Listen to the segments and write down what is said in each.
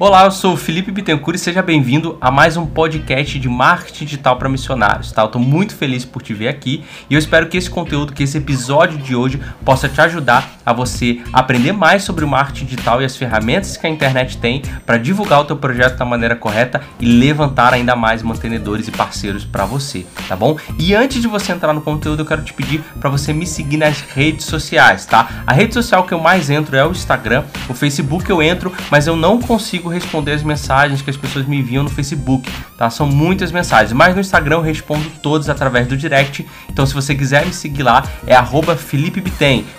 Olá, eu sou o Felipe Bittencourt e seja bem-vindo a mais um podcast de marketing digital para missionários, tá? Eu muito feliz por te ver aqui e eu espero que esse conteúdo, que esse episódio de hoje possa te ajudar a você aprender mais sobre o marketing digital e as ferramentas que a internet tem para divulgar o teu projeto da maneira correta e levantar ainda mais mantenedores e parceiros para você, tá bom? E antes de você entrar no conteúdo, eu quero te pedir para você me seguir nas redes sociais, tá? A rede social que eu mais entro é o Instagram, o Facebook eu entro, mas eu não consigo consigo responder as mensagens que as pessoas me enviam no Facebook, tá? São muitas mensagens, mas no Instagram eu respondo todas através do direct. Então se você quiser me seguir lá, é arroba Felipe.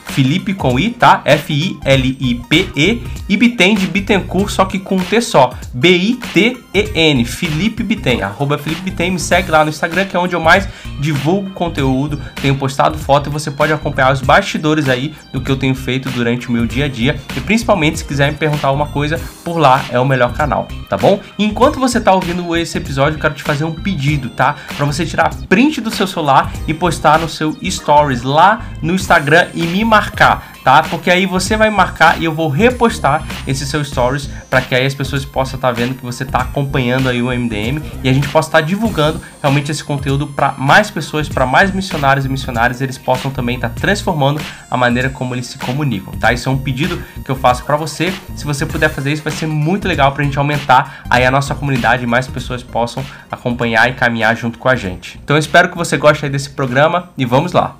Felipe com I, tá? F-I-L-I-P-E e Bitem de Bittencourt, só que com um T só. B-I-T-E-N, Felipe Bitem, arroba Felipe Bitem, me segue lá no Instagram, que é onde eu mais divulgo conteúdo, tenho postado foto e você pode acompanhar os bastidores aí do que eu tenho feito durante o meu dia a dia e principalmente se quiser me perguntar alguma coisa, por lá é o melhor canal, tá bom? Enquanto você tá ouvindo esse episódio, eu quero te fazer um pedido, tá? Para você tirar print do seu celular e postar no seu stories lá no Instagram e me marcar tá? Porque aí você vai marcar e eu vou repostar esse seu stories para que aí as pessoas possam estar tá vendo que você está acompanhando aí o MDM e a gente possa estar tá divulgando realmente esse conteúdo para mais pessoas, para mais missionários e missionárias, eles possam também estar tá transformando a maneira como eles se comunicam, tá? Isso é um pedido que eu faço para você. Se você puder fazer isso, vai ser muito legal para a gente aumentar aí a nossa comunidade e mais pessoas possam acompanhar e caminhar junto com a gente. Então eu espero que você goste aí desse programa e vamos lá.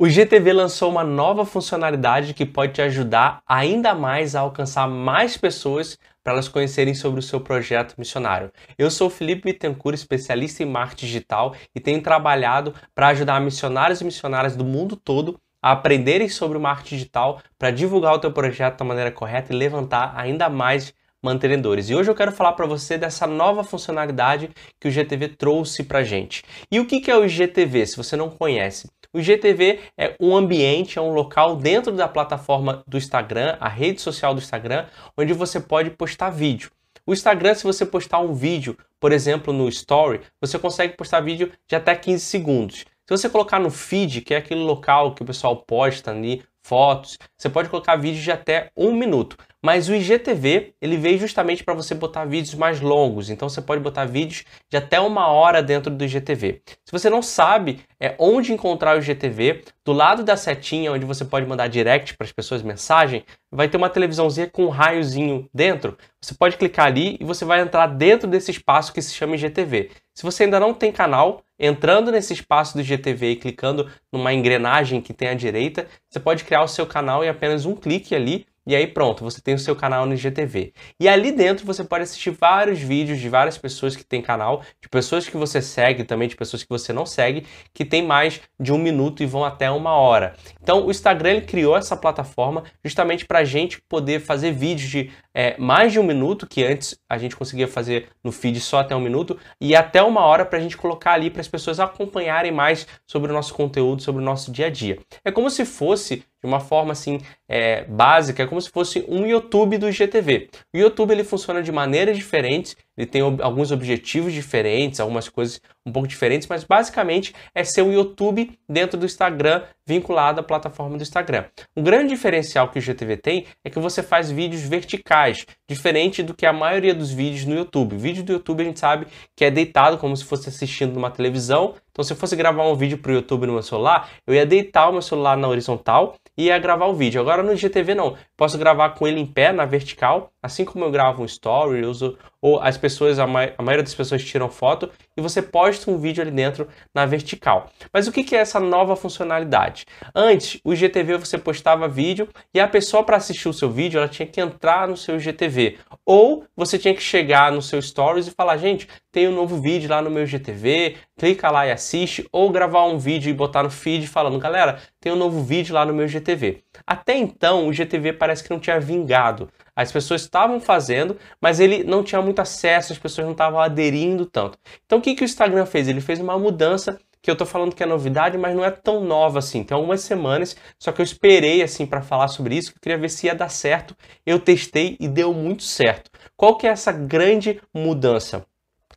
O GTV lançou uma nova funcionalidade que pode te ajudar ainda mais a alcançar mais pessoas para elas conhecerem sobre o seu projeto missionário. Eu sou Felipe Bittencourt, especialista em marketing digital e tenho trabalhado para ajudar missionários e missionárias do mundo todo a aprenderem sobre o marketing digital para divulgar o teu projeto da maneira correta e levantar ainda mais mantenedores. E hoje eu quero falar para você dessa nova funcionalidade que o GTV trouxe para gente. E o que é o GTV, se você não conhece? O IGTV é um ambiente, é um local dentro da plataforma do Instagram, a rede social do Instagram, onde você pode postar vídeo. O Instagram, se você postar um vídeo, por exemplo, no Story, você consegue postar vídeo de até 15 segundos. Se você colocar no feed, que é aquele local que o pessoal posta ali, fotos, você pode colocar vídeos de até um minuto. Mas o IGTV, ele veio justamente para você botar vídeos mais longos. Então você pode botar vídeos de até uma hora dentro do IGTV. Se você não sabe é, onde encontrar o IGTV, do lado da setinha onde você pode mandar direct para as pessoas mensagem, vai ter uma televisãozinha com um raiozinho dentro. Você pode clicar ali e você vai entrar dentro desse espaço que se chama IGTV. Se você ainda não tem canal, entrando nesse espaço do IGTV e clicando numa engrenagem que tem à direita, você pode criar o seu canal em apenas um clique ali e aí pronto, você tem o seu canal no IGTV. E ali dentro você pode assistir vários vídeos de várias pessoas que têm canal, de pessoas que você segue, também de pessoas que você não segue, que tem mais de um minuto e vão até uma hora. Então o Instagram ele criou essa plataforma justamente para a gente poder fazer vídeos de é, mais de um minuto, que antes a gente conseguia fazer no feed só até um minuto, e até uma hora para a gente colocar ali para as pessoas acompanharem mais sobre o nosso conteúdo, sobre o nosso dia a dia. É como se fosse de uma forma assim é, básica, é como se fosse um YouTube do IGTV. O YouTube ele funciona de maneiras diferentes, ele tem alguns objetivos diferentes, algumas coisas um pouco diferentes, mas basicamente é ser um YouTube dentro do Instagram vinculado à plataforma do Instagram. Um grande diferencial que o IGTV tem é que você faz vídeos verticais, diferente do que a maioria dos vídeos no YouTube. O vídeo do YouTube a gente sabe que é deitado como se fosse assistindo numa televisão. Então se eu fosse gravar um vídeo para o YouTube no meu celular, eu ia deitar o meu celular na horizontal e ia gravar o vídeo. Agora no IGTV não. Posso gravar com ele em pé, na vertical, assim como eu gravo um story, uso, ou as pessoas, a, ma a, maioria das pessoas tiram foto e você posta um vídeo ali dentro na vertical. Mas o que, que é essa nova funcionalidade? Antes, o IGTV você postava vídeo e a pessoa para assistir o seu vídeo, ela tinha que entrar no seu IGTV. Ou você tinha que chegar no seu stories e falar, gente, tem um novo vídeo lá no meu IGTV, clica lá e assiste, ou gravar um vídeo e botar no feed falando, galera, tem um novo vídeo lá no meu IGTV. Até então, o IGTV parece que não tinha vingado. As pessoas estavam fazendo, mas ele não tinha muito acesso, as pessoas não estavam aderindo tanto. Então o que, que o Instagram fez? Ele fez uma mudança que eu tô falando que é novidade, mas não é tão nova assim. Tem algumas semanas, só que eu esperei assim para falar sobre isso, que eu queria ver se ia dar certo. Eu testei e deu muito certo. Qual que é essa grande mudança?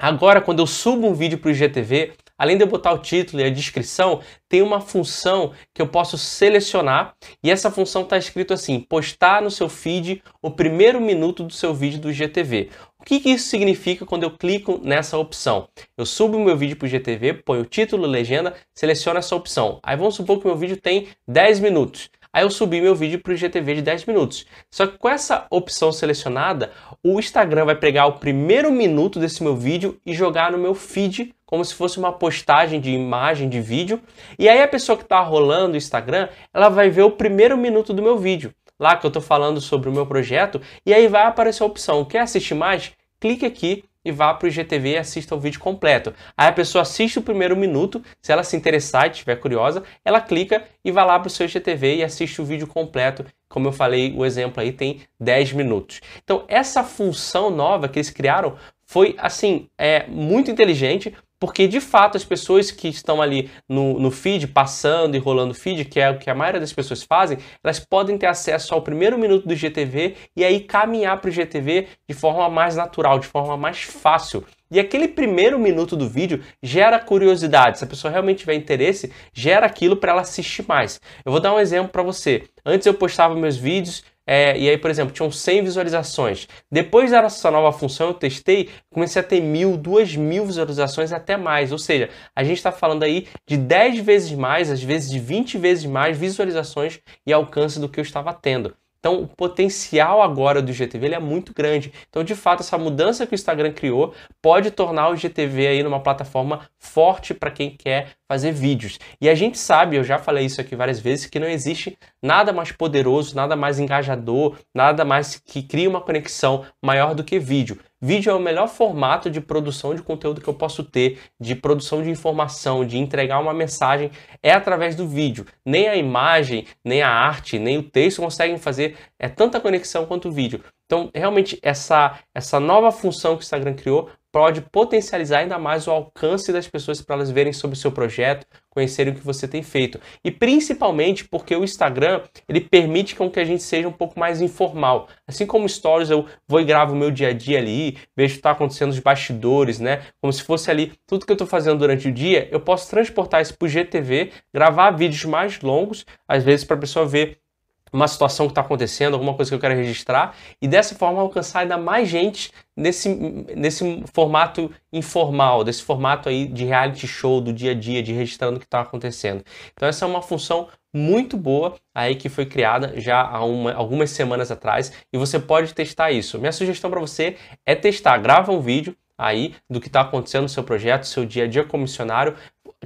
Agora, quando eu subo um vídeo para o IGTV, além de eu botar o título e a descrição, tem uma função que eu posso selecionar e essa função está escrito assim: postar no seu feed o primeiro minuto do seu vídeo do GTV. O que, que isso significa quando eu clico nessa opção? Eu subo o meu vídeo para o GTV, ponho o título, legenda, seleciono essa opção. Aí vamos supor que meu vídeo tem 10 minutos. Aí eu subi meu vídeo para o IGTV de 10 minutos. Só que com essa opção selecionada, o Instagram vai pegar o primeiro minuto desse meu vídeo e jogar no meu feed como se fosse uma postagem de imagem, de vídeo. E aí a pessoa que está rolando o Instagram, ela vai ver o primeiro minuto do meu vídeo. Lá que eu estou falando sobre o meu projeto, e aí vai aparecer a opção, quer assistir mais? Clique aqui e vá para o IGTV e assista o vídeo completo. Aí a pessoa assiste o primeiro minuto, se ela se interessar e estiver curiosa, ela clica e vai lá para o seu IGTV e assiste o vídeo completo. Como eu falei, o exemplo aí tem 10 minutos. Então, essa função nova que eles criaram foi, assim, é, muito inteligente, porque de fato as pessoas que estão ali no, no feed, passando e rolando feed, que é o que a maioria das pessoas fazem, elas podem ter acesso ao primeiro minuto do GTV e aí caminhar para o GTV de forma mais natural, de forma mais fácil. E aquele primeiro minuto do vídeo gera curiosidade. Se a pessoa realmente tiver interesse, gera aquilo para ela assistir mais. Eu vou dar um exemplo para você. Antes eu postava meus vídeos é, e aí, por exemplo, tinham 100 visualizações. Depois dessa nova função, eu testei, comecei a ter mil, duas mil visualizações até mais. Ou seja, a gente está falando aí de 10 vezes mais, às vezes de 20 vezes mais visualizações e alcance do que eu estava tendo. Então, o potencial agora do IGTV é muito grande. Então, de fato, essa mudança que o Instagram criou pode tornar o IGTV aí numa plataforma forte para quem quer fazer vídeos. E a gente sabe, eu já falei isso aqui várias vezes, que não existe nada mais poderoso, nada mais engajador, nada mais que crie uma conexão maior do que vídeo. Vídeo é o melhor formato de produção de conteúdo que eu posso ter, de produção de informação, de entregar uma mensagem, é através do vídeo. Nem a imagem, nem a arte, nem o texto conseguem fazer é tanta conexão quanto o vídeo. Então, realmente, essa, essa nova função que o Instagram criou pode potencializar ainda mais o alcance das pessoas para elas verem sobre o seu projeto, conhecerem o que você tem feito. E principalmente porque o Instagram, ele permite com que a gente seja um pouco mais informal. Assim como stories, eu vou e gravo o meu dia a dia ali, vejo o que está acontecendo nos bastidores, né? Como se fosse ali tudo que eu estou fazendo durante o dia, eu posso transportar isso para o GTV, gravar vídeos mais longos, às vezes para a pessoa ver uma situação que está acontecendo, alguma coisa que eu quero registrar, e dessa forma alcançar ainda mais gente nesse, nesse formato informal, desse formato aí de reality show do dia a dia, de registrando o que está acontecendo. Então essa é uma função muito boa aí que foi criada já há uma, algumas semanas atrás e você pode testar isso. Minha sugestão para você é testar, grava um vídeo aí do que está acontecendo no seu projeto, seu dia a dia como missionário,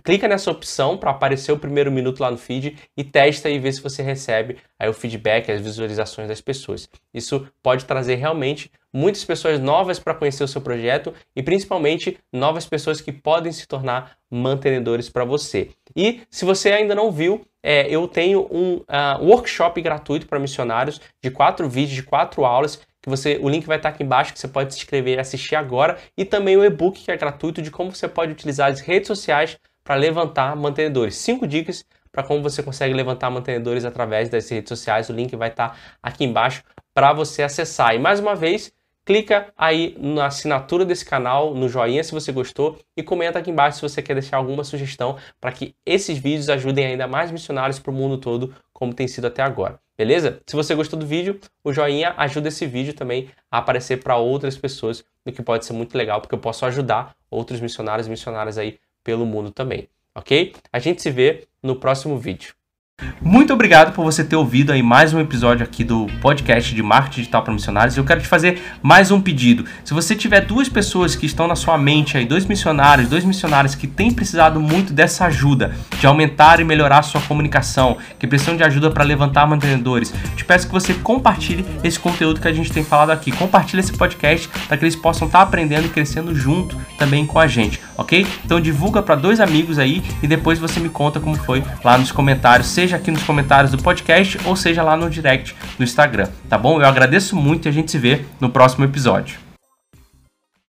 clica nessa opção para aparecer o primeiro minuto lá no feed e testa e vê se você recebe aí o feedback, as visualizações das pessoas. Isso pode trazer realmente muitas pessoas novas para conhecer o seu projeto e principalmente novas pessoas que podem se tornar mantenedores para você. E se você ainda não viu, é, eu tenho um uh, workshop gratuito para missionários de quatro vídeos, de quatro aulas que você, o link vai estar aqui embaixo que você pode se inscrever e assistir agora e também o e-book que é gratuito de como você pode utilizar as redes sociais para levantar mantenedores. Cinco dicas para como você consegue levantar mantenedores através das redes sociais. O link vai estar aqui embaixo para você acessar. E mais uma vez, clica aí na assinatura desse canal, no joinha se você gostou e comenta aqui embaixo se você quer deixar alguma sugestão para que esses vídeos ajudem ainda mais missionários para o mundo todo, como tem sido até agora. Beleza? Se você gostou do vídeo, o joinha ajuda esse vídeo também a aparecer para outras pessoas, o que pode ser muito legal, porque eu posso ajudar outros missionários e missionárias aí pelo mundo também, ok? A gente se vê no próximo vídeo. Muito obrigado por você ter ouvido aí mais um episódio aqui do podcast de marketing digital para missionários. Eu quero te fazer mais um pedido. Se você tiver duas pessoas que estão na sua mente aí, dois missionários, dois missionários que têm precisado muito dessa ajuda de aumentar e melhorar a sua comunicação, que precisam de ajuda para levantar mantenedores, te peço que você compartilhe esse conteúdo que a gente tem falado aqui. Compartilhe esse podcast para que eles possam estar aprendendo e crescendo junto também com a gente, ok? Então divulga para dois amigos aí e depois você me conta como foi lá nos comentários seja aqui nos comentários do podcast ou seja lá no direct do Instagram, tá bom? Eu agradeço muito e a gente se vê no próximo episódio.